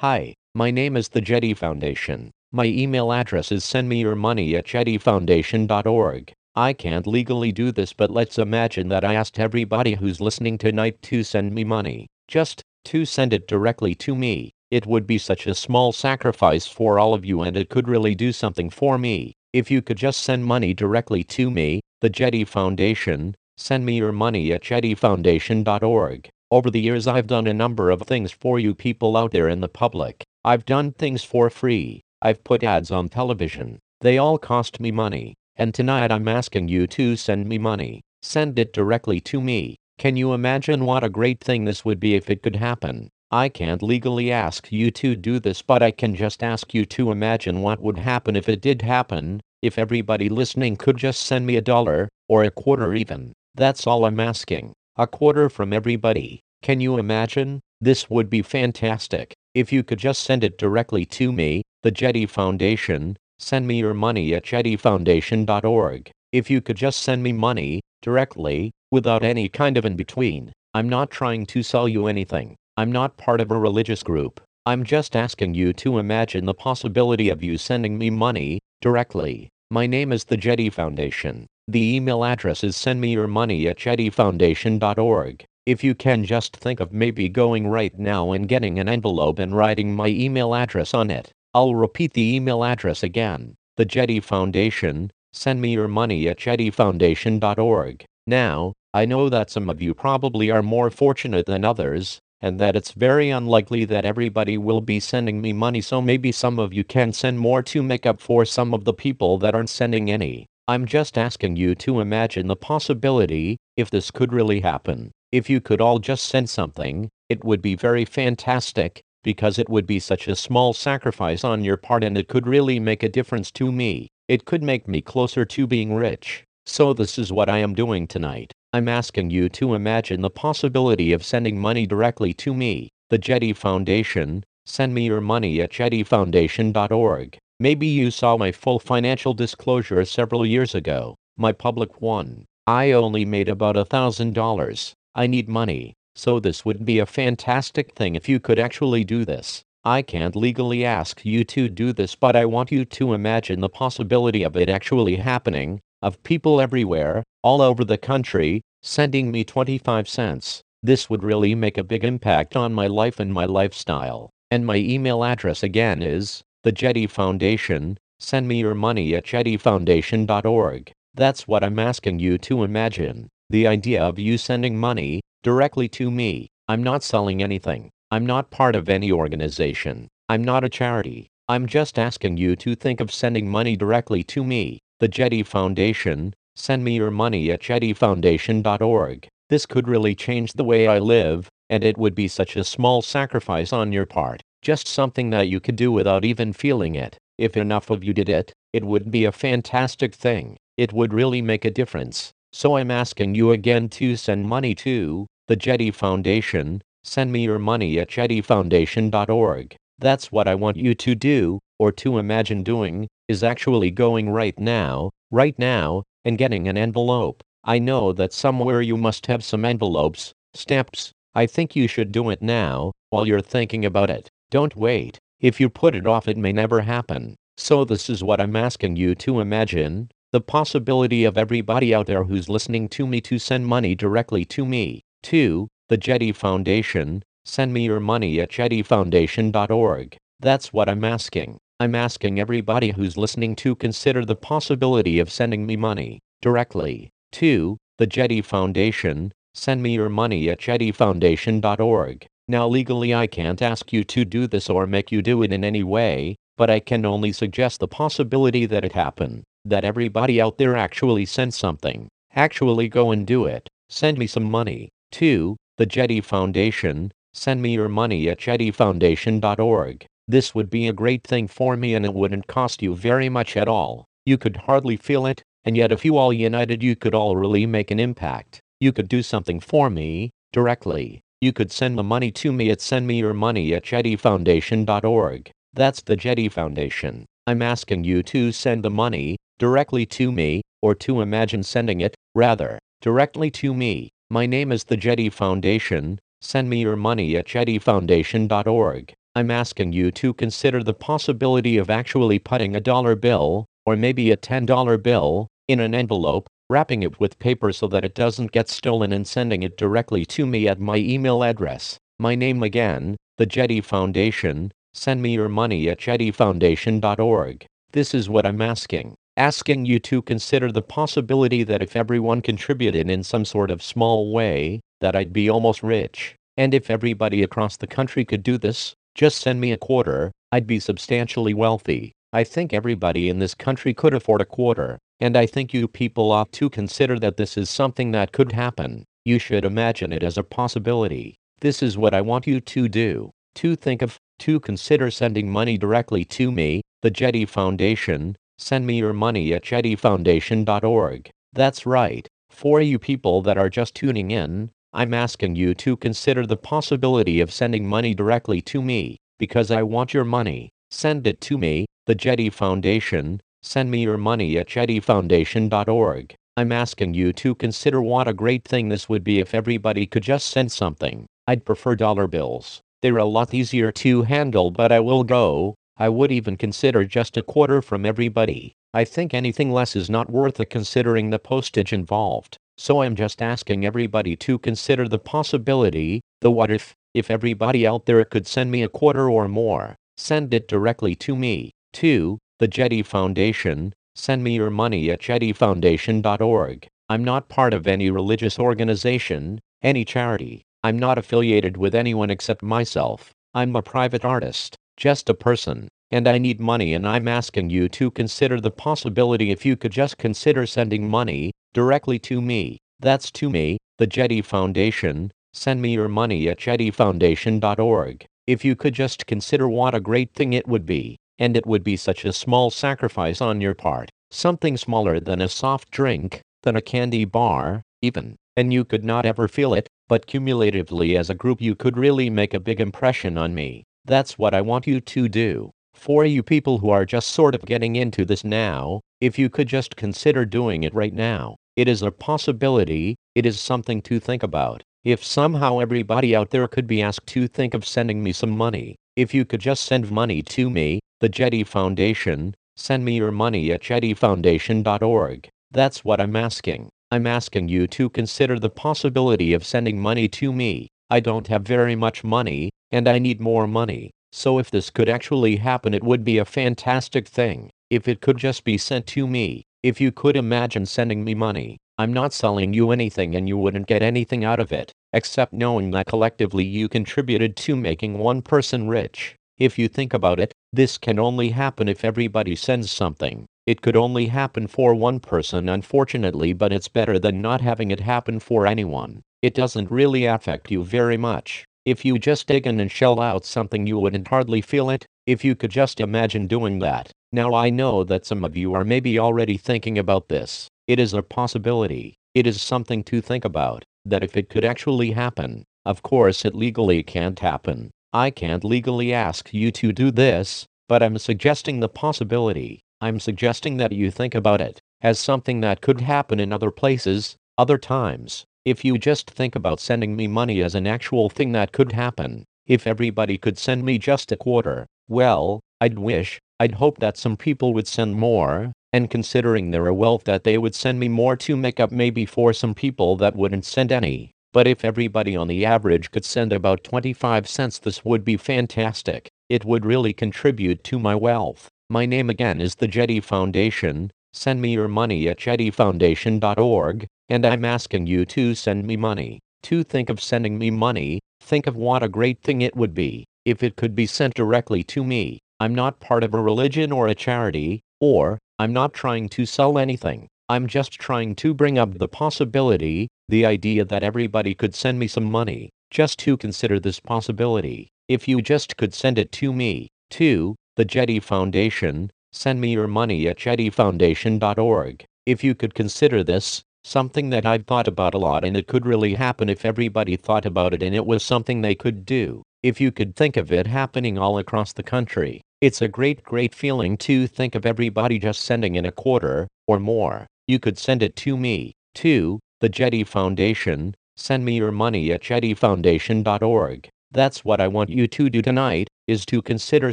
Hi, my name is the Jetty Foundation. My email address is sendmeyourmoney at jettyfoundation.org. I can't legally do this, but let's imagine that I asked everybody who's listening tonight to send me money. Just to send it directly to me. It would be such a small sacrifice for all of you and it could really do something for me. If you could just send money directly to me, the Jetty Foundation, send me your money at jettyfoundation.org. Over the years I've done a number of things for you people out there in the public. I've done things for free. I've put ads on television. They all cost me money. And tonight I'm asking you to send me money. Send it directly to me. Can you imagine what a great thing this would be if it could happen? I can't legally ask you to do this, but I can just ask you to imagine what would happen if it did happen, if everybody listening could just send me a dollar, or a quarter even. That's all I'm asking. A quarter from everybody. Can you imagine? This would be fantastic. If you could just send it directly to me, the Jetty Foundation, send me your money at jettyfoundation.org. If you could just send me money, directly, without any kind of in between. I'm not trying to sell you anything. I'm not part of a religious group. I'm just asking you to imagine the possibility of you sending me money directly. My name is the Jetty Foundation. The email address is sendmeyourmoney at jettyfoundation.org. If you can just think of maybe going right now and getting an envelope and writing my email address on it. I'll repeat the email address again. The Jetty Foundation, send me your money at jettyfoundation.org. Now, I know that some of you probably are more fortunate than others, and that it's very unlikely that everybody will be sending me money so maybe some of you can send more to make up for some of the people that aren't sending any. I'm just asking you to imagine the possibility, if this could really happen. If you could all just send something, it would be very fantastic, because it would be such a small sacrifice on your part and it could really make a difference to me. It could make me closer to being rich. So this is what I am doing tonight. I'm asking you to imagine the possibility of sending money directly to me, the Jetty Foundation. Send me your money at jettyfoundation.org. Maybe you saw my full financial disclosure several years ago, my public one. I only made about a thousand dollars. I need money, so this would be a fantastic thing if you could actually do this. I can't legally ask you to do this, but I want you to imagine the possibility of it actually happening, of people everywhere, all over the country, sending me 25 cents. This would really make a big impact on my life and my lifestyle. And my email address again is the Jetty Foundation. Send me your money at jettyfoundation.org. That's what I'm asking you to imagine. The idea of you sending money directly to me. I'm not selling anything. I'm not part of any organization. I'm not a charity. I'm just asking you to think of sending money directly to me the Jetty Foundation, send me your money at jettyfoundation.org. This could really change the way I live, and it would be such a small sacrifice on your part, just something that you could do without even feeling it. If enough of you did it, it would be a fantastic thing. It would really make a difference. So I'm asking you again to send money to the Jetty Foundation. Send me your money at jettyfoundation.org. That's what I want you to do, or to imagine doing, is actually going right now, right now, and getting an envelope. I know that somewhere you must have some envelopes, stamps. I think you should do it now, while you're thinking about it. Don't wait. If you put it off, it may never happen. So, this is what I'm asking you to imagine the possibility of everybody out there who's listening to me to send money directly to me. to The Jetty Foundation. Send me your money at jettyfoundation.org. That's what I'm asking. I'm asking everybody who's listening to consider the possibility of sending me money directly to the Jetty Foundation. Send me your money at jettyfoundation.org. Now, legally, I can't ask you to do this or make you do it in any way, but I can only suggest the possibility that it happen, that everybody out there actually send something. Actually, go and do it. Send me some money. to The Jetty Foundation. Send me your money at jettyfoundation.org. This would be a great thing for me and it wouldn't cost you very much at all. You could hardly feel it, and yet if you all united you could all really make an impact. You could do something for me, directly. You could send the money to me at sendmeyourmoney at jettyfoundation.org. That's the Jetty Foundation. I'm asking you to send the money, directly to me, or to imagine sending it, rather, directly to me. My name is the Jetty Foundation. Send me your money at jettyfoundation.org. I'm asking you to consider the possibility of actually putting a dollar bill, or maybe a $10 bill, in an envelope, wrapping it with paper so that it doesn't get stolen and sending it directly to me at my email address. My name again, the Jetty Foundation. Send me your money at jettyfoundation.org. This is what I'm asking. Asking you to consider the possibility that if everyone contributed in some sort of small way, that I'd be almost rich. And if everybody across the country could do this, just send me a quarter, I'd be substantially wealthy. I think everybody in this country could afford a quarter, and I think you people ought to consider that this is something that could happen. You should imagine it as a possibility. This is what I want you to do. To think of, to consider sending money directly to me, the Jetty Foundation. Send me your money at jettyfoundation.org. That's right. For you people that are just tuning in, I'm asking you to consider the possibility of sending money directly to me, because I want your money. Send it to me, the Jetty Foundation. Send me your money at jettyfoundation.org. I'm asking you to consider what a great thing this would be if everybody could just send something. I'd prefer dollar bills. They're a lot easier to handle, but I will go. I would even consider just a quarter from everybody. I think anything less is not worth it considering the postage involved. So I'm just asking everybody to consider the possibility, the what if, if everybody out there could send me a quarter or more, send it directly to me. 2. The Jetty Foundation, send me your money at jettyfoundation.org. I'm not part of any religious organization, any charity. I'm not affiliated with anyone except myself. I'm a private artist, just a person, and I need money and I'm asking you to consider the possibility if you could just consider sending money, directly to me. That's to me, the Jetty Foundation. Send me your money at jettyfoundation.org. If you could just consider what a great thing it would be, and it would be such a small sacrifice on your part, something smaller than a soft drink, than a candy bar, even, and you could not ever feel it, but cumulatively as a group you could really make a big impression on me. That's what I want you to do. For you people who are just sort of getting into this now, if you could just consider doing it right now, it is a possibility, it is something to think about. If somehow everybody out there could be asked to think of sending me some money, if you could just send money to me, the Jetty Foundation, send me your money at jettyfoundation.org. That's what I'm asking. I'm asking you to consider the possibility of sending money to me. I don't have very much money, and I need more money. So if this could actually happen it would be a fantastic thing. If it could just be sent to me. If you could imagine sending me money. I'm not selling you anything and you wouldn't get anything out of it, except knowing that collectively you contributed to making one person rich. If you think about it, this can only happen if everybody sends something. It could only happen for one person unfortunately but it's better than not having it happen for anyone. It doesn't really affect you very much. If you just dig in and shell out something you wouldn't hardly feel it, if you could just imagine doing that. Now I know that some of you are maybe already thinking about this. It is a possibility. It is something to think about, that if it could actually happen, of course it legally can't happen. I can't legally ask you to do this, but I'm suggesting the possibility. I'm suggesting that you think about it as something that could happen in other places, other times. If you just think about sending me money as an actual thing that could happen, if everybody could send me just a quarter, well, I'd wish, I'd hope that some people would send more, and considering their wealth that they would send me more to make up maybe for some people that wouldn't send any. But if everybody on the average could send about 25 cents this would be fantastic. It would really contribute to my wealth. My name again is the Jetty Foundation. Send me your money at jettyfoundation.org, and I'm asking you to send me money. To think of sending me money, think of what a great thing it would be if it could be sent directly to me. I'm not part of a religion or a charity, or, I'm not trying to sell anything. I'm just trying to bring up the possibility, the idea that everybody could send me some money, just to consider this possibility. If you just could send it to me, to, the Jetty Foundation, send me your money at jettyfoundation.org. If you could consider this, something that I've thought about a lot and it could really happen if everybody thought about it and it was something they could do. If you could think of it happening all across the country. It's a great, great feeling to think of everybody just sending in a quarter, or more. You could send it to me, to, the Jetty Foundation. Send me your money at jettyfoundation.org. That's what I want you to do tonight, is to consider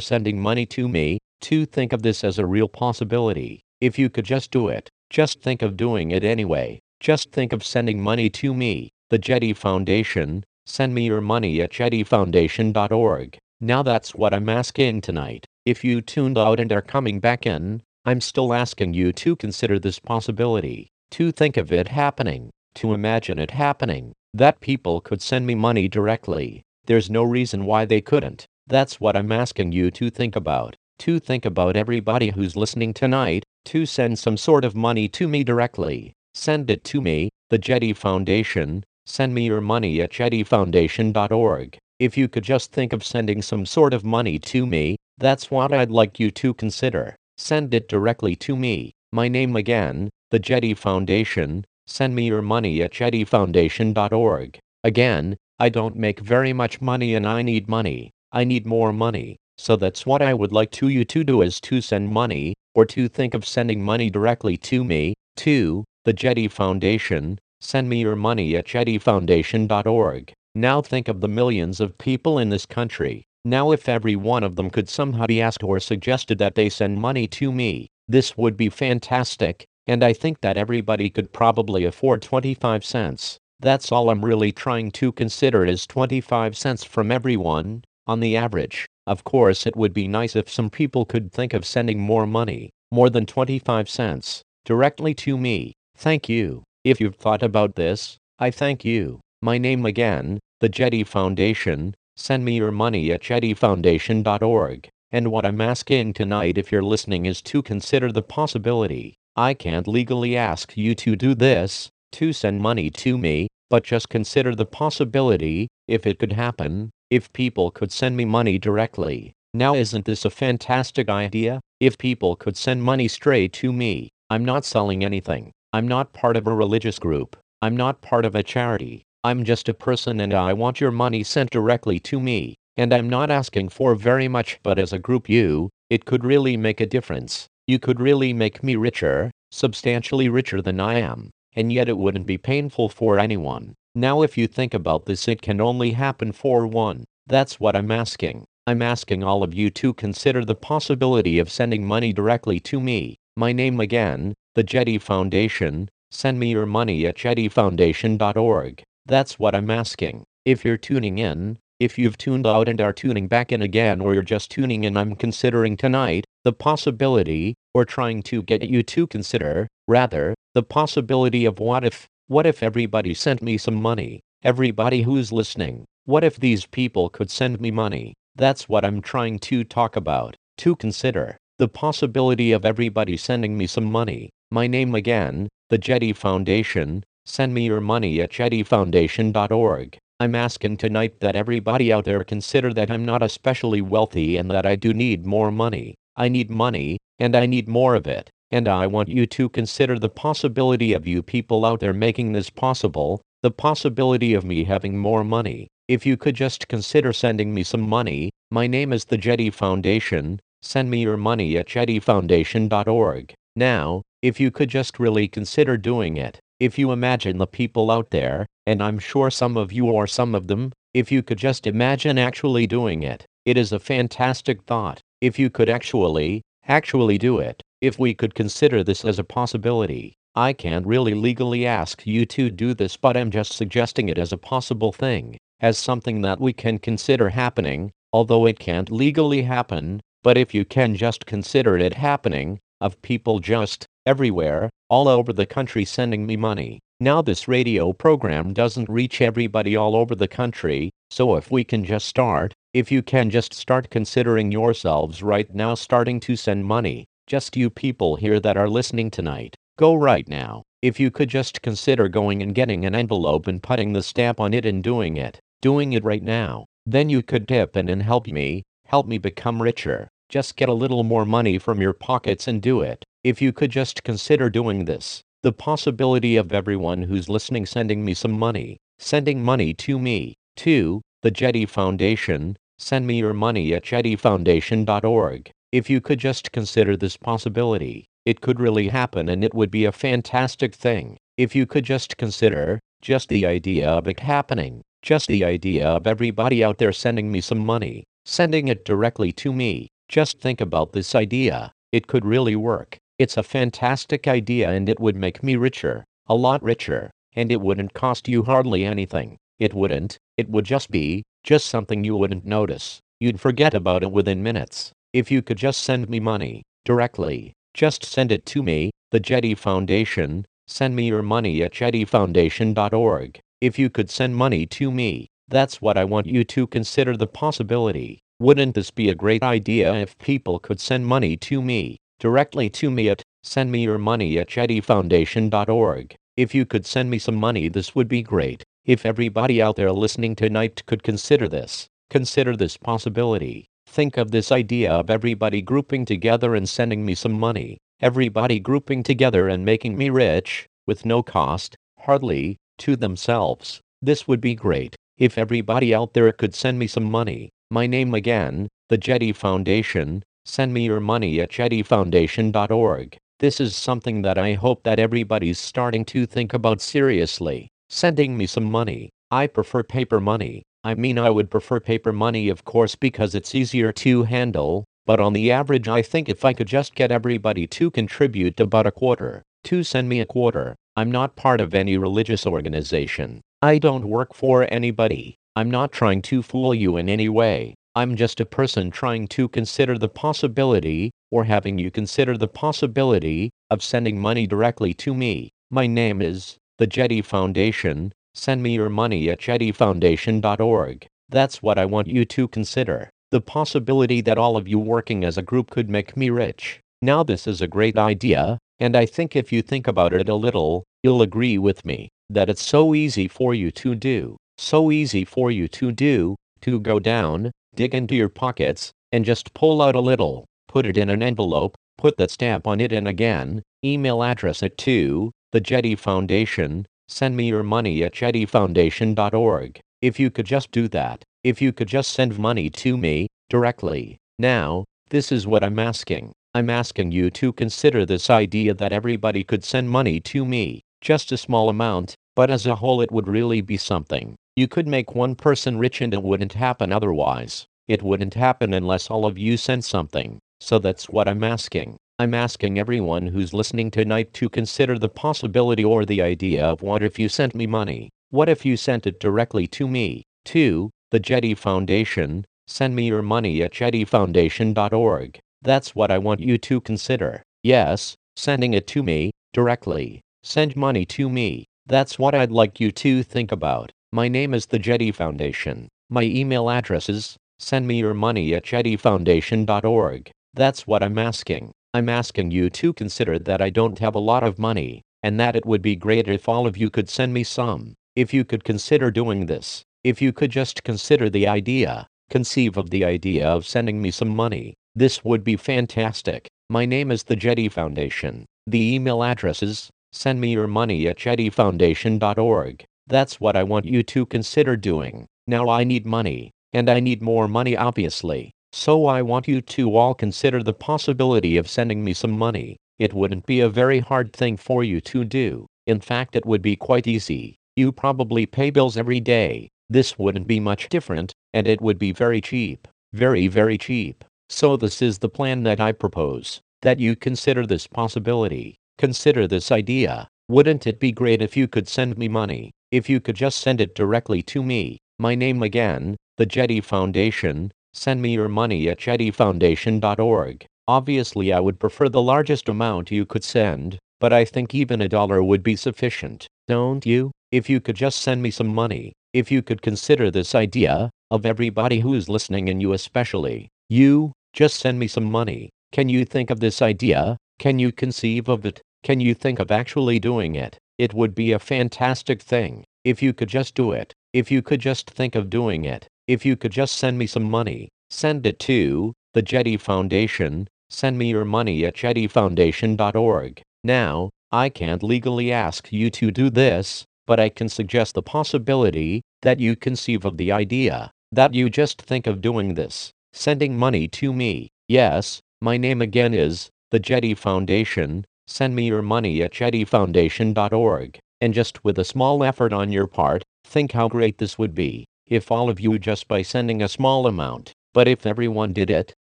sending money to me, to think of this as a real possibility. If you could just do it, just think of doing it anyway. Just think of sending money to me, the Jetty Foundation. Send me your money at jettyfoundation.org. Now that's what I'm asking tonight. If you tuned out and are coming back in, I'm still asking you to consider this possibility, to think of it happening, to imagine it happening, that people could send me money directly. There's no reason why they couldn't. That's what I'm asking you to think about. To think about everybody who's listening tonight, to send some sort of money to me directly. Send it to me, the Jetty Foundation. Send me your money at jettyfoundation.org. If you could just think of sending some sort of money to me, that's what I'd like you to consider. Send it directly to me. My name again, the Jetty Foundation. Send me your money at jettyfoundation.org. Again, I don't make very much money and I need money. I need more money. So that's what I would like to you to do is to send money, or to think of sending money directly to me, to the Jetty Foundation. Send me your money at jettyfoundation.org. Now think of the millions of people in this country. Now if every one of them could somehow be asked or suggested that they send money to me, this would be fantastic, and I think that everybody could probably afford 25 cents. That's all I'm really trying to consider is 25 cents from everyone, on the average. Of course, it would be nice if some people could think of sending more money, more than 25 cents, directly to me. Thank you. If you've thought about this, I thank you. My name again, the Jetty Foundation. Send me your money at jettyfoundation.org. And what I'm asking tonight, if you're listening, is to consider the possibility. I can't legally ask you to do this, to send money to me, but just consider the possibility, if it could happen, if people could send me money directly. Now isn't this a fantastic idea? If people could send money straight to me, I'm not selling anything. I'm not part of a religious group. I'm not part of a charity. I'm just a person and I want your money sent directly to me. And I'm not asking for very much, but as a group you, it could really make a difference. You could really make me richer, substantially richer than I am, and yet it wouldn't be painful for anyone. Now if you think about this it can only happen for one. That's what I'm asking. I'm asking all of you to consider the possibility of sending money directly to me. My name again, the Jetty Foundation. Send me your money at jettyfoundation.org. That's what I'm asking. If you're tuning in, if you've tuned out and are tuning back in again or you're just tuning in I'm considering tonight, the possibility, or trying to get you to consider, rather, the possibility of what if, what if everybody sent me some money? Everybody who's listening. What if these people could send me money? That's what I'm trying to talk about. To consider. The possibility of everybody sending me some money. My name again, the Jetty Foundation. Send me your money at jettyfoundation.org. I'm asking tonight that everybody out there consider that I'm not especially wealthy and that I do need more money. I need money, and I need more of it. And I want you to consider the possibility of you people out there making this possible, the possibility of me having more money. If you could just consider sending me some money, my name is the Jetty Foundation. Send me your money at jettyfoundation.org. Now, if you could just really consider doing it, if you imagine the people out there, and I'm sure some of you are some of them, if you could just imagine actually doing it, it is a fantastic thought. If you could actually, actually do it, if we could consider this as a possibility. I can't really legally ask you to do this, but I'm just suggesting it as a possible thing, as something that we can consider happening, although it can't legally happen, but if you can just consider it happening, of people just, everywhere, all over the country sending me money. Now this radio program doesn't reach everybody all over the country, so if we can just start, if you can just start considering yourselves right now starting to send money, just you people here that are listening tonight, go right now. If you could just consider going and getting an envelope and putting the stamp on it and doing it, doing it right now, then you could dip in and help me, help me become richer. Just get a little more money from your pockets and do it. If you could just consider doing this, the possibility of everyone who's listening sending me some money, sending money to me, to the Jetty Foundation, send me your money at jettyfoundation.org. If you could just consider this possibility, it could really happen and it would be a fantastic thing. If you could just consider, just the idea of it happening, Just the idea of everybody out there sending me some money, sending it directly to me. Just think about this idea. It could really work. It's a fantastic idea and it would make me richer, a lot richer, and it wouldn't cost you hardly anything. It wouldn't, it would just be, just something you wouldn't notice. You'd forget about it within minutes. If you could just send me money, directly, just send it to me, the Jetty Foundation, send me your money at jettyfoundation.org. If you could send money to me, that's what I want you to consider the possibility. Wouldn't this be a great idea if people could send money to me, directly to me at send me your money at jettyfoundation.org. If you could send me some money this would be great. If everybody out there listening tonight could consider this, consider this possibility. Think of this idea of everybody grouping together and sending me some money. Everybody grouping together and making me rich, with no cost, hardly, to themselves. This would be great. If everybody out there could send me some money. My name again, the Jetty Foundation. Send me your money at jettyfoundation.org. This is something that I hope that everybody's starting to think about seriously. Sending me some money. I prefer paper money. I mean I would prefer paper money of course because it's easier to handle, but on the average I think if I could just get everybody to contribute about a quarter, to send me a quarter, I'm not part of any religious organization. I don't work for anybody. I'm not trying to fool you in any way. I'm just a person trying to consider the possibility, or having you consider the possibility, of sending money directly to me. My name is the Jetty Foundation. Send me your money at jettyfoundation.org. That's what I want you to consider. The possibility that all of you working as a group could make me rich. Now this is a great idea, and I think if you think about it a little, you'll agree with me that it's so easy for you to do. So easy for you to do, to go down, dig into your pockets, and just pull out a little, put it in an envelope, put that stamp on it and again, email address it to, the Jetty Foundation, send me your money at jettyfoundation.org. If you could just do that, if you could just send money to me, directly. Now, this is what I'm asking. I'm asking you to consider this idea that everybody could send money to me, just a small amount, but as a whole it would really be something. You could make one person rich and it wouldn't happen otherwise. It wouldn't happen unless all of you sent something. So that's what I'm asking. I'm asking everyone who's listening tonight to consider the possibility or the idea of what if you sent me money? What if you sent it directly to me? To the Jetty Foundation. Send me your money at jettyfoundation.org. That's what I want you to consider. Yes, sending it to me, directly. Send money to me. That's what I'd like you to think about. My name is the Jetty Foundation. My email address is send me your money at jettyfoundation.org. That's what I'm asking. I'm asking you to consider that I don't have a lot of money, and that it would be great if all of you could send me some. If you could consider doing this, if you could just consider the idea, conceive of the idea of sending me some money, this would be fantastic. My name is the Jetty Foundation. The email address is send me your money at jettyfoundation.org. That's what I want you to consider doing. Now I need money, and I need more money obviously. So I want you to all consider the possibility of sending me some money. It wouldn't be a very hard thing for you to do. In fact, it would be quite easy. You probably pay bills every day. This wouldn't be much different, and it would be very cheap. Very, very cheap. So this is the plan that I propose. That you consider this possibility. Consider this idea. Wouldn't it be great if you could send me money? If you could just send it directly to me. My name again, the Jetty Foundation. Send me your money at jettyfoundation.org. Obviously I would prefer the largest amount you could send, but I think even a dollar would be sufficient. Don't you? If you could just send me some money. If you could consider this idea, of everybody who's listening and you especially. You, just send me some money. Can you think of this idea? Can you conceive of it? Can you think of actually doing it? It would be a fantastic thing. If you could just do it. If you could just think of doing it. If you could just send me some money. Send it to the Jetty Foundation. Send me your money at jettyfoundation.org. Now, I can't legally ask you to do this, but I can suggest the possibility that you conceive of the idea, that you just think of doing this, sending money to me. Yes, my name again is the Jetty Foundation. Send me your money at jettyfoundation.org. and just with a small effort on your part, think how great this would be if all of you just by sending a small amount. But if everyone did it,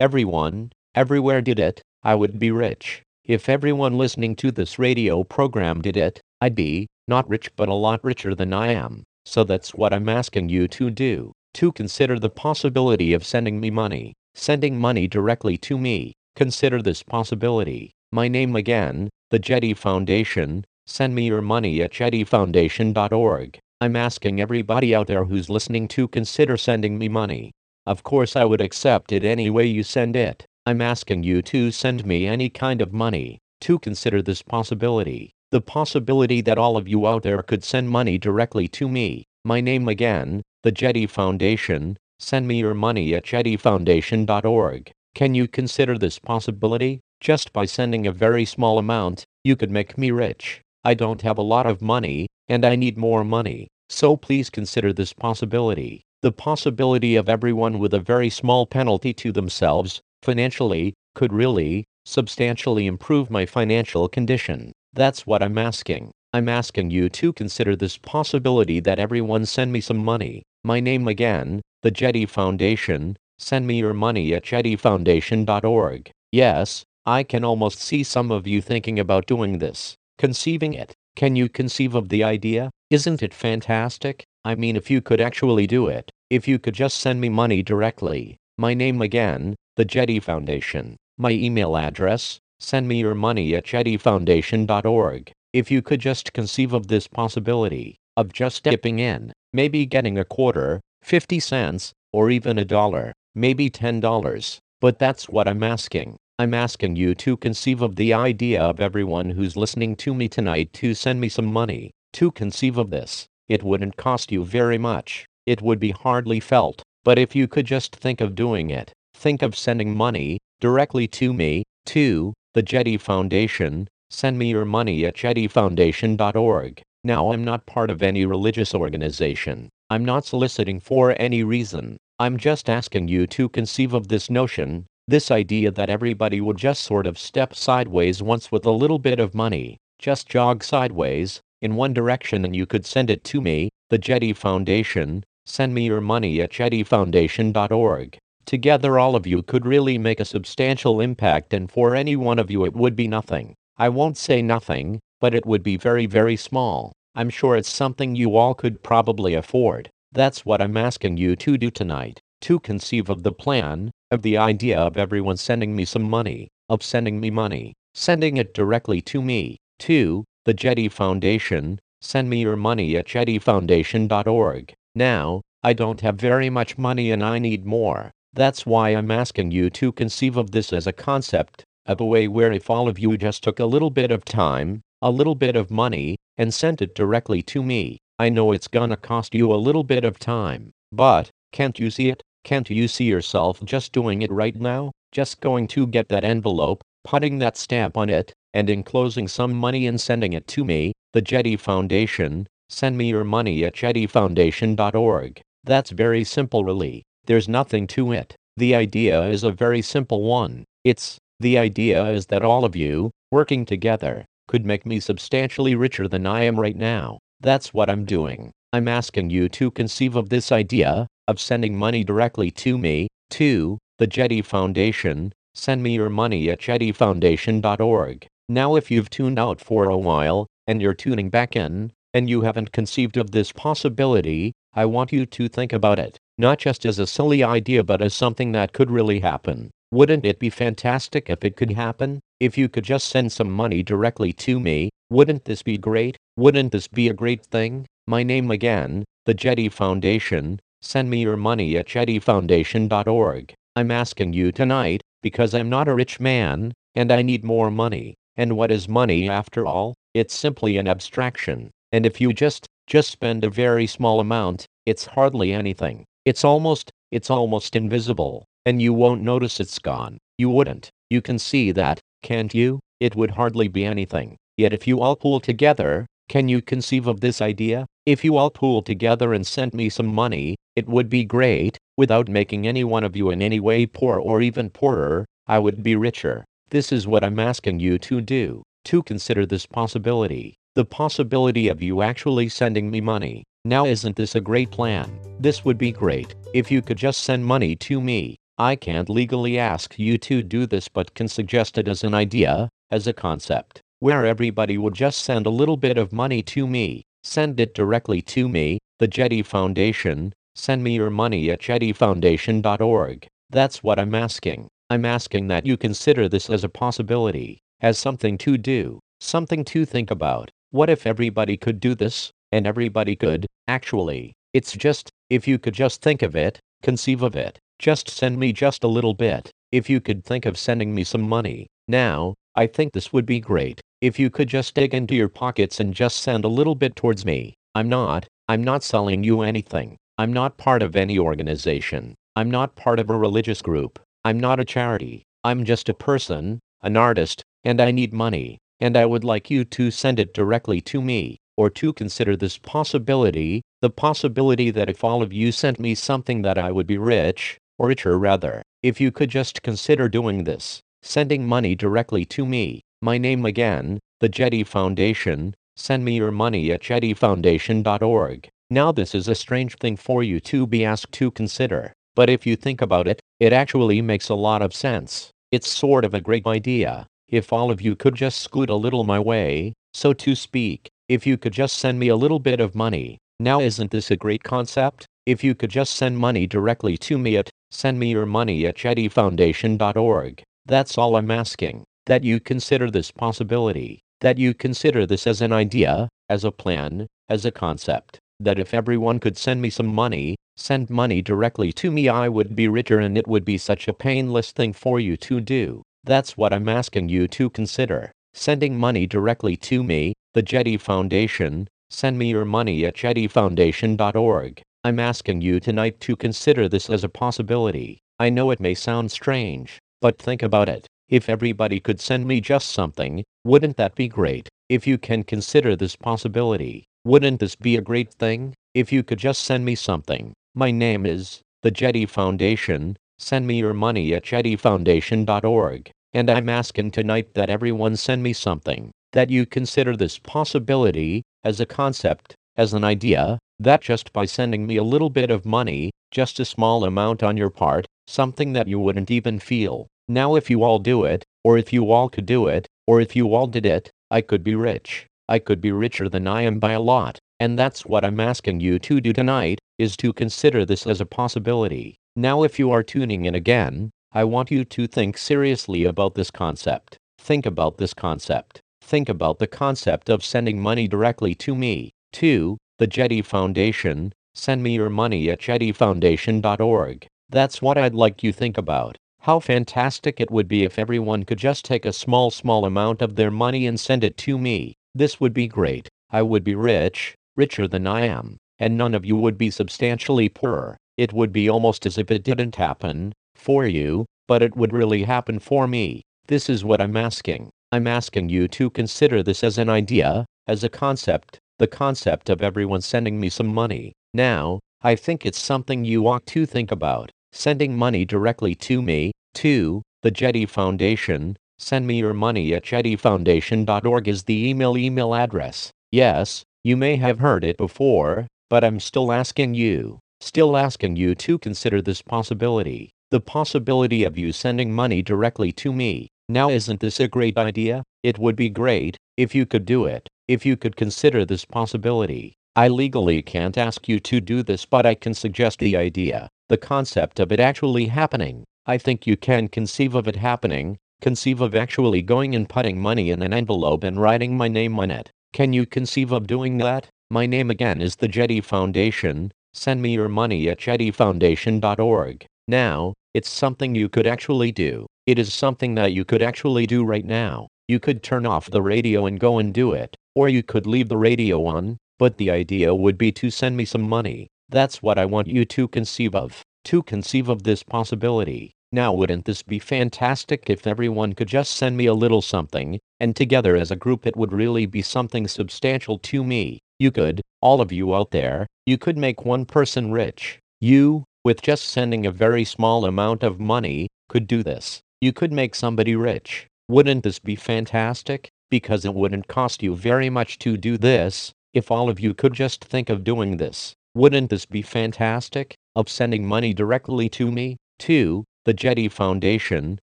everyone, everywhere did it, I would be rich. If everyone listening to this radio program did it, I'd be, not rich but a lot richer than I am. So that's what I'm asking you to do. To consider the possibility of sending me money, sending money directly to me. Consider this possibility. My name again, the Jetty Foundation. Send me your money at jettyfoundation.org. I'm asking everybody out there who's listening to consider sending me money. Of course, I would accept it any way you send it. I'm asking you to send me any kind of money. To consider this possibility. The possibility that all of you out there could send money directly to me. My name again, the Jetty Foundation. Send me your money at jettyfoundation.org. Can you consider this possibility? Just by sending a very small amount, you could make me rich. I don't have a lot of money, and I need more money. So please consider this possibility. The possibility of everyone with a very small penalty to themselves, financially, could really, substantially improve my financial condition. That's what I'm asking. I'm asking you to consider this possibility that everyone send me some money. My name again, the Jetty Foundation. Send me your money at jettyfoundation.org. Yes, I can almost see some of you thinking about doing this, conceiving it. Can you conceive of the idea? Isn't it fantastic? I mean, if you could actually do it, if you could just send me money directly. My name again, the Jetty Foundation. My email address, Send me your money at jettyfoundation.org. If you could just conceive of this possibility of just dipping in, maybe getting a quarter, 50 cents, or even a dollar, maybe $10. But that's what I'm asking. I'm asking you to conceive of the idea of everyone who's listening to me tonight to send me some money. To conceive of this, it wouldn't cost you very much. It would be hardly felt. But if you could just think of doing it, think of sending money directly to me, to the Jetty Foundation, send me your money at jettyfoundation.org. Now I'm not part of any religious organization. I'm not soliciting for any reason. I'm just asking you to conceive of this notion, this idea that everybody would just sort of step sideways once with a little bit of money, just jog sideways, in one direction and you could send it to me, the Jetty Foundation, send me your money at jettyfoundation.org. Together all of you could really make a substantial impact and for any one of you it would be nothing. I won't say nothing, but it would be very very small. I'm sure it's something you all could probably afford. That's what I'm asking you to do tonight. To conceive of the plan, of the idea of everyone sending me some money, of sending me money, sending it directly to me, to the Jetty Foundation, send me your money at jettyfoundation.org. Now, I don't have very much money and I need more. That's why I'm asking you to conceive of this as a concept, of a way where if all of you just took a little bit of time, a little bit of money, and sent it directly to me, I know it's gonna cost you a little bit of time, but, can't you see it? Can't you see yourself just doing it right now? Just going to get that envelope, putting that stamp on it, and enclosing some money and sending it to me, the Jetty Foundation, send me your money at jettyfoundation.org. That's very simple really. There's nothing to it. The idea is a very simple one. It's, the idea is that all of you, working together, could make me substantially richer than I am right now. That's what I'm doing. I'm asking you to conceive of this idea, of sending money directly to me, to, the Jetty Foundation, send me your money at jettyfoundation.org. Now if you've tuned out for a while, and you're tuning back in, and you haven't conceived of this possibility, I want you to think about it not just as a silly idea but as something that could really happen. Wouldn't it be fantastic if it could happen? If you could just send some money directly to me, wouldn't this be great? Wouldn't this be a great thing? My name again, the Jetty Foundation. Send me your money at jettyfoundation.org. I'm asking you tonight, because I'm not a rich man, and I need more money. And what is money after all? It's simply an abstraction. And if you just, just spend a very small amount, it's hardly anything. It's almost, it's almost invisible, and you won't notice it's gone. You wouldn't. You can see that, can't you? It would hardly be anything. Yet if you all pool together, can you conceive of this idea? If you all pool together and sent me some money, it would be great, without making any one of you in any way poor or even poorer, I would be richer. This is what I'm asking you to do, to consider this possibility. The possibility of you actually sending me money. Now isn't this a great plan? This would be great if you could just send money to me. I can't legally ask you to do this but can suggest it as an idea, as a concept, where everybody would just send a little bit of money to me. Send it directly to me, the Jetty Foundation. Send me your money at jettyfoundation.org. That's what I'm asking. I'm asking that you consider this as a possibility, as something to do, something to think about. What if everybody could do this? And everybody could, actually. It's just, if you could just think of it, conceive of it, just send me just a little bit. If you could think of sending me some money. Now, I think this would be great. If you could just dig into your pockets and just send a little bit towards me. I'm not, I'm not selling you anything. I'm not part of any organization. I'm not part of a religious group. I'm not a charity. I'm just a person, an artist, and I need money. And I would like you to send it directly to me, or to consider this possibility, the possibility that if all of you sent me something that I would be rich, or richer rather, if you could just consider doing this, sending money directly to me. My name again, the Jetty Foundation. Send me your money at jettyfoundation.org. Now this is a strange thing for you to be asked to consider. But if you think about it, it actually makes a lot of sense. It's sort of a great idea. If all of you could just scoot a little my way, so to speak, if you could just send me a little bit of money. Now isn't this a great concept? If you could just send money directly to me at send me your money at jettyfoundation.org. That's all I'm asking. That you consider this possibility. That you consider this as an idea, as a plan, as a concept. That if everyone could send me some money, send money directly to me I would be richer and it would be such a painless thing for you to do. That's what I'm asking you to consider. Sending money directly to me, the Jetty Foundation, send me your money at jettyfoundation.org. I'm asking you tonight to consider this as a possibility. I know it may sound strange, but think about it. If everybody could send me just something, wouldn't that be great? If you can consider this possibility, wouldn't this be a great thing? If you could just send me something, my name is the Jetty Foundation. Send me your money at jettyfoundation.org. And I'm asking tonight that everyone send me something, that you consider this possibility as a concept, as an idea, that just by sending me a little bit of money, just a small amount on your part, something that you wouldn't even feel. Now, if you all do it, or if you all could do it, or if you all did it, I could be rich. I could be richer than I am by a lot. And that's what I'm asking you to do tonight, is to consider this as a possibility. Now if you are tuning in again, I want you to think seriously about this concept. Think about this concept. Think about the concept of sending money directly to me. 2. The Jetty Foundation. Send me your money at jettyfoundation.org. That's what I'd like you think about. How fantastic it would be if everyone could just take a small small amount of their money and send it to me. This would be great. I would be rich, richer than I am, and none of you would be substantially poorer. It would be almost as if it didn't happen for you, but it would really happen for me. This is what I'm asking. I'm asking you to consider this as an idea, as a concept, the concept of everyone sending me some money. Now, I think it's something you ought to think about. Sending money directly to me, to the Jetty Foundation. Send me your money at jettyfoundation.org is the email email address. Yes, you may have heard it before, but I'm still asking you, still asking you to consider this possibility. The possibility of you sending money directly to me. Now isn't this a great idea? It would be great, if you could do it, if you could consider this possibility. I legally can't ask you to do this but I can suggest the idea, the concept of it actually happening. I think you can conceive of it happening, conceive of actually going and putting money in an envelope and writing my name on it. Can you conceive of doing that? My name again is the Jetty Foundation. Send me your money at jettyfoundation.org. Now, it's something you could actually do. It is something that you could actually do right now. You could turn off the radio and go and do it. Or you could leave the radio on, but the idea would be to send me some money. That's what I want you to conceive of. To conceive of this possibility. Now wouldn't this be fantastic if everyone could just send me a little something, and together as a group it would really be something substantial to me. You could, all of you out there, you could make one person rich. You, with just sending a very small amount of money, could do this. You could make somebody rich. Wouldn't this be fantastic? because it wouldn't cost you very much to do this, if all of you could just think of doing this. Wouldn't this be fantastic? Of sending money directly to me? 2. The Jetty Foundation.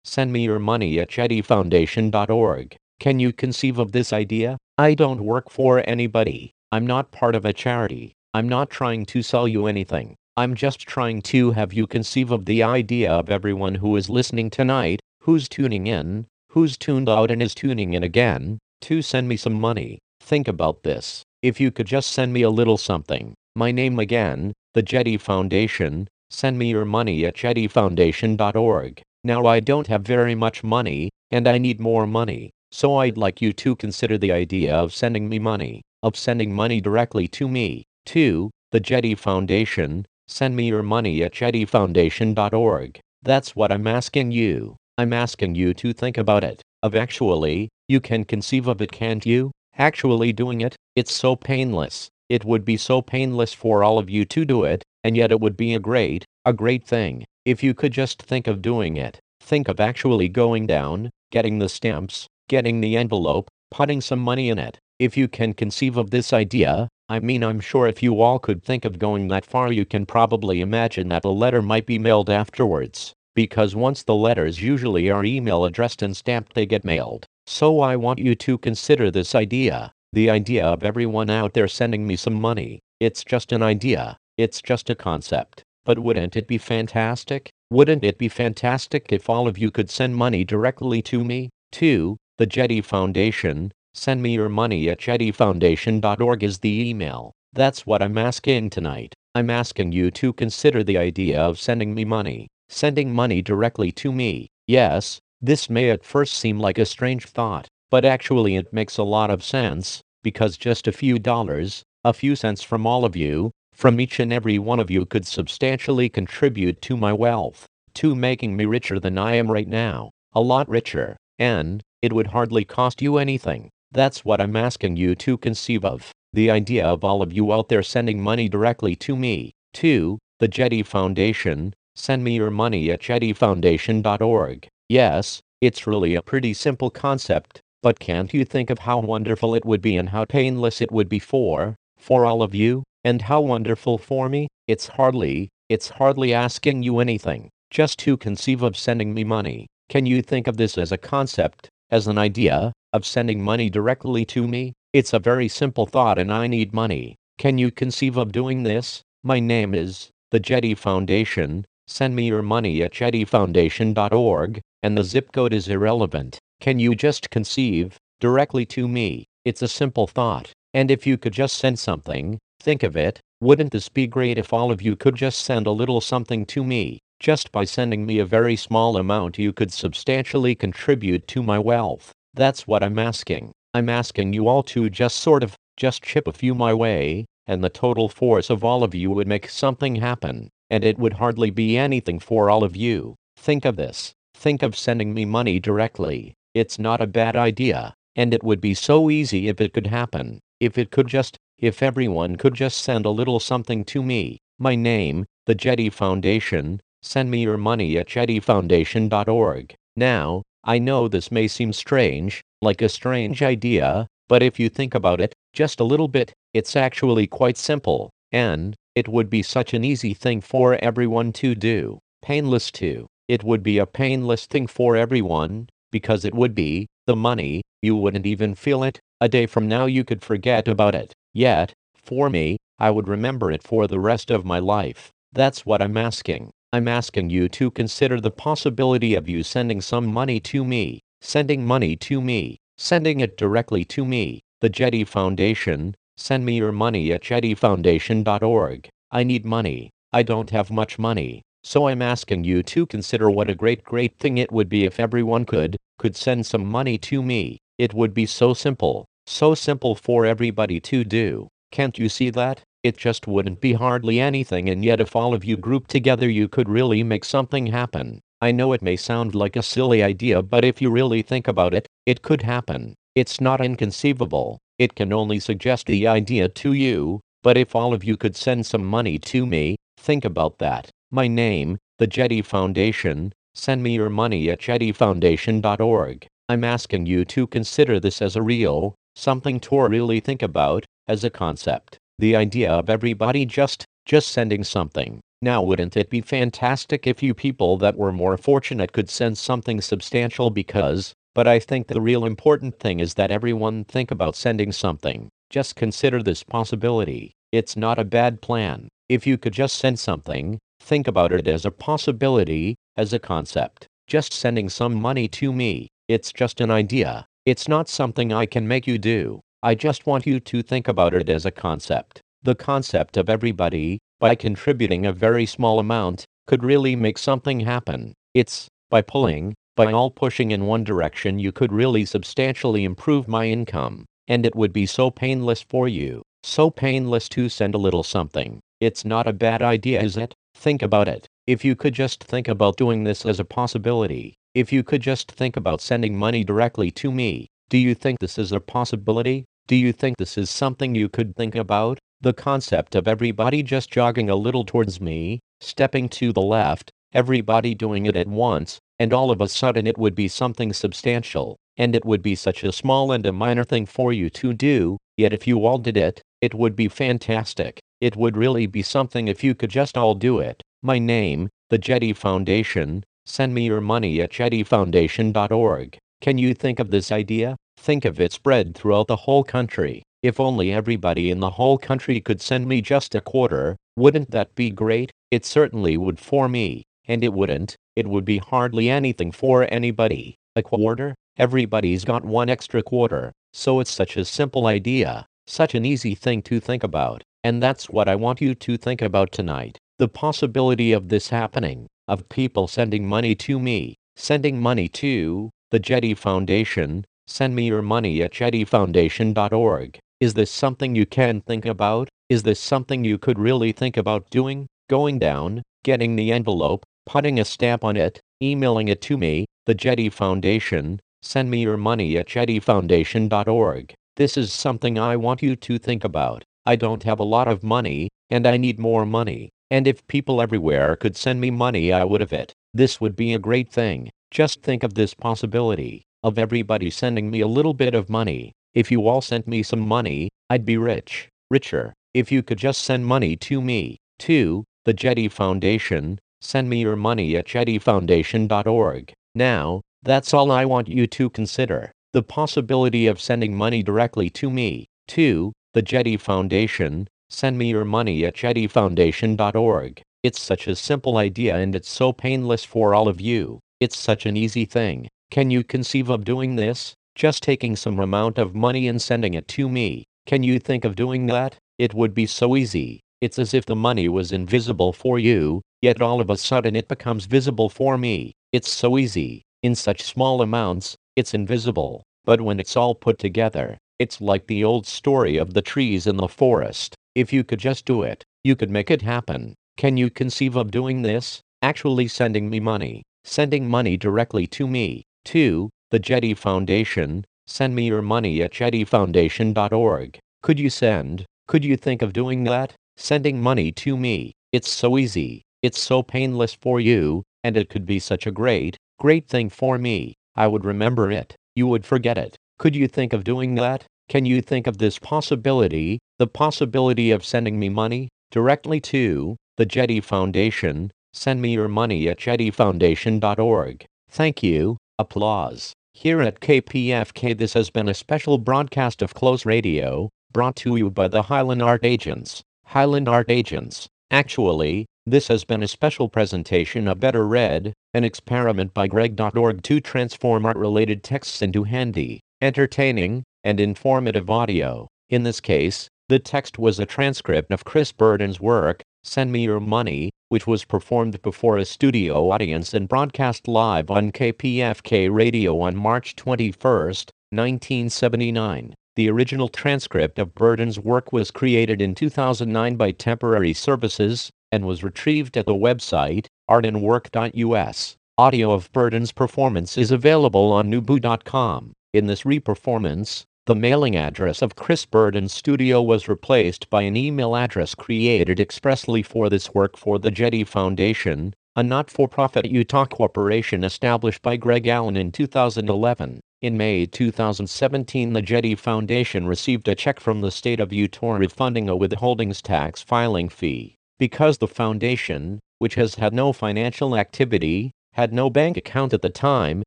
Send me your money at jettyfoundation.org. Can you conceive of this idea? I don't work for anybody. I'm not part of a charity. I'm not trying to sell you anything. I'm just trying to have you conceive of the idea of everyone who is listening tonight, who's tuning in, who's tuned out and is tuning in again, to send me some money. Think about this. If you could just send me a little something. My name again, the Jetty Foundation. Send me your money at jettyfoundation.org. Now I don't have very much money, and I need more money. So I'd like you to consider the idea of sending me money, of sending money directly to me. to The Jetty Foundation. Send me your money at jettyfoundation.org. That's what I'm asking you. I'm asking you to think about it. Of actually, you can conceive of it, can't you? Actually doing it, it's so painless. It would be so painless for all of you to do it, and yet it would be a great, a great thing. If you could just think of doing it. Think of actually going down, getting the stamps, getting the envelope, putting some money in it. If you can conceive of this idea, I mean I'm sure if you all could think of going that far you can probably imagine that a letter might be mailed afterwards because once the letters usually are email addressed and stamped they get mailed. So I want you to consider this idea, the idea of everyone out there sending me some money. It's just an idea, it's just a concept. But wouldn't it be fantastic? Wouldn't it be fantastic if all of you could send money directly to me? 2. The Jetty Foundation. Send me your money at jettyfoundation.org is the email. That's what I'm asking tonight. I'm asking you to consider the idea of sending me money sending money directly to me. Yes, this may at first seem like a strange thought, but actually it makes a lot of sense, because just a few dollars, a few cents from all of you, from each and every one of you could substantially contribute to my wealth, to making me richer than I am right now, a lot richer, and it would hardly cost you anything. That's what I'm asking you to conceive of, the idea of all of you out there sending money directly to me, to the Jetty Foundation, Send me your money at jettyfoundation.org. Yes, it's really a pretty simple concept, but can't you think of how wonderful it would be and how painless it would be for, for all of you, and how wonderful for me? It's hardly, it's hardly asking you anything, just to conceive of sending me money. Can you think of this as a concept, as an idea, of sending money directly to me? It's a very simple thought and I need money. Can you conceive of doing this? My name is the Jetty Foundation, Send me your money at jettyfoundation.org, and the zip code is irrelevant. Can you just conceive, directly to me? It's a simple thought, and if you could just send something, think of it, wouldn't this be great if all of you could just send a little something to me? Just by sending me a very small amount you could substantially contribute to my wealth. That's what I'm asking. I'm asking you all to just sort of, just chip a few my way, and the total force of all of you would make something happen and it would hardly be anything for all of you. Think of this. Think of sending me money directly. It's not a bad idea, and it would be so easy if it could happen. If it could just, if everyone could just send a little something to me. My name, the Jetty Foundation. Send me your money at jettyfoundation.org. Now, I know this may seem strange, like a strange idea, but if you think about it, just a little bit, it's actually quite simple, and, it would be such an easy thing for everyone to do. Painless too. It would be a painless thing for everyone, because it would be, the money, you wouldn't even feel it, a day from now you could forget about it. Yet, for me, I would remember it for the rest of my life. That's what I'm asking. I'm asking you to consider the possibility of you sending some money to me, sending money to me, sending it directly to me, the Jetty Foundation, Send me your money at jettyfoundation.org. I need money. I don't have much money. So I'm asking you to consider what a great great thing it would be if everyone could, could send some money to me. It would be so simple, so simple for everybody to do. Can't you see that? It just wouldn't be hardly anything and yet if all of you grouped together you could really make something happen. I know it may sound like a silly idea but if you really think about it, it could happen. It's not inconceivable. It can only suggest the idea to you, but if all of you could send some money to me, think about that. My name, the Jetty Foundation, send me your money at jettyfoundation.org. I'm asking you to consider this as a real, something to really think about, as a concept. The idea of everybody just, just sending something. Now wouldn't it be fantastic if you people that were more fortunate could send something substantial because, but I think the real important thing is that everyone think about sending something. Just consider this possibility. It's not a bad plan. If you could just send something, think about it as a possibility, as a concept. Just sending some money to me. It's just an idea. It's not something I can make you do. I just want you to think about it as a concept. The concept of everybody, by contributing a very small amount, could really make something happen. It's, by pulling, by all pushing in one direction you could really substantially improve my income. And it would be so painless for you. So painless to send a little something. It's not a bad idea is it? Think about it. If you could just think about doing this as a possibility. If you could just think about sending money directly to me. Do you think this is a possibility? Do you think this is something you could think about? The concept of everybody just jogging a little towards me, stepping to the left, everybody doing it at once, and all of a sudden it would be something substantial, and it would be such a small and a minor thing for you to do, yet if you all did it, it would be fantastic. It would really be something if you could just all do it. My name, the Jetty Foundation, send me your money at jettyfoundation.org. Can you think of this idea? Think of it spread throughout the whole country. If only everybody in the whole country could send me just a quarter, wouldn't that be great? It certainly would for me. And it wouldn't, it would be hardly anything for anybody. A quarter? Everybody's got one extra quarter, so it's such a simple idea, such an easy thing to think about, and that's what I want you to think about tonight. The possibility of this happening, of people sending money to me, sending money to the Jetty Foundation, send me your money at jettyfoundation.org. Is this something you can think about? Is this something you could really think about doing? Going down, getting the envelope, putting a stamp on it, emailing it to me, the Jetty Foundation, Send me your money at jettyfoundation.org. This is something I want you to think about. I don't have a lot of money, and I need more money. And if people everywhere could send me money, I would have it. This would be a great thing. Just think of this possibility of everybody sending me a little bit of money. If you all sent me some money, I'd be rich, richer. If you could just send money to me, to the Jetty Foundation, send me your money at jettyfoundation.org. Now, that's all I want you to consider. The possibility of sending money directly to me. 2. The Jetty Foundation. Send me your money at jettyfoundation.org. It's such a simple idea and it's so painless for all of you. It's such an easy thing. Can you conceive of doing this? Just taking some amount of money and sending it to me. Can you think of doing that? It would be so easy. It's as if the money was invisible for you, yet all of a sudden it becomes visible for me. It's so easy. In such small amounts, it's invisible, but when it's all put together, it's like the old story of the trees in the forest. If you could just do it, you could make it happen. Can you conceive of doing this? Actually sending me money. Sending money directly to me. to The Jetty Foundation. Send me your money at jettyfoundation.org. Could you send? Could you think of doing that? Sending money to me. It's so easy. It's so painless for you, and it could be such a great, Great thing for me. I would remember it. You would forget it. Could you think of doing that? Can you think of this possibility, the possibility of sending me money directly to the Jetty Foundation? Send me your money at jettyfoundation.org. Thank you. Applause. Here at KPFK, this has been a special broadcast of Close Radio, brought to you by the Highland Art Agents. Highland Art Agents. Actually, this has been a special presentation of Better Read, an experiment by Greg.org to transform art-related texts into handy, entertaining, and informative audio. In this case, the text was a transcript of Chris Burden's work, Send Me Your Money, which was performed before a studio audience and broadcast live on KPFK radio on March 21, 1979. The original transcript of Burden's work was created in 2009 by Temporary Services, and was retrieved at the website artandwork.us. Audio of Burden's performance is available on ubu.com. In this reperformance, the mailing address of Chris Burden's studio was replaced by an email address created expressly for this work for the Jetty Foundation, a not-for-profit Utah corporation established by Greg Allen in 2011. In May 2017, the Jetty Foundation received a check from the state of Utah refunding a withholdings tax filing fee. Because the foundation, which has had no financial activity, had no bank account at the time,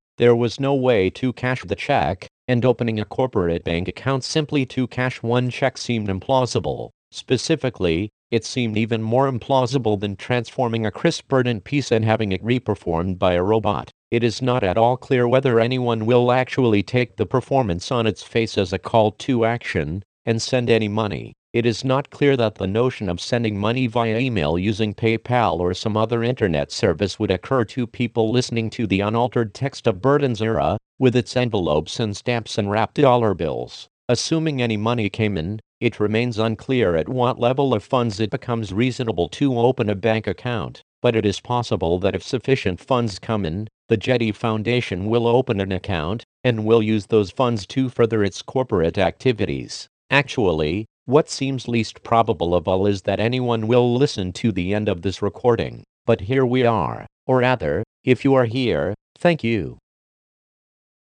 there was no way to cash the check, and opening a corporate bank account simply to cash one check seemed implausible. Specifically, it seemed even more implausible than transforming a Chris Burden piece and having it reperformed by a robot. It is not at all clear whether anyone will actually take the performance on its face as a call to action and send any money. It is not clear that the notion of sending money via email using PayPal or some other internet service would occur to people listening to the unaltered text of Burden's era, with its envelopes and stamps and wrapped dollar bills. Assuming any money came in, it remains unclear at what level of funds it becomes reasonable to open a bank account, but it is possible that if sufficient funds come in, the Jetty Foundation will open an account and will use those funds to further its corporate activities. Actually, what seems least probable of all is that anyone will listen to the end of this recording. But here we are. Or rather, if you are here, thank you.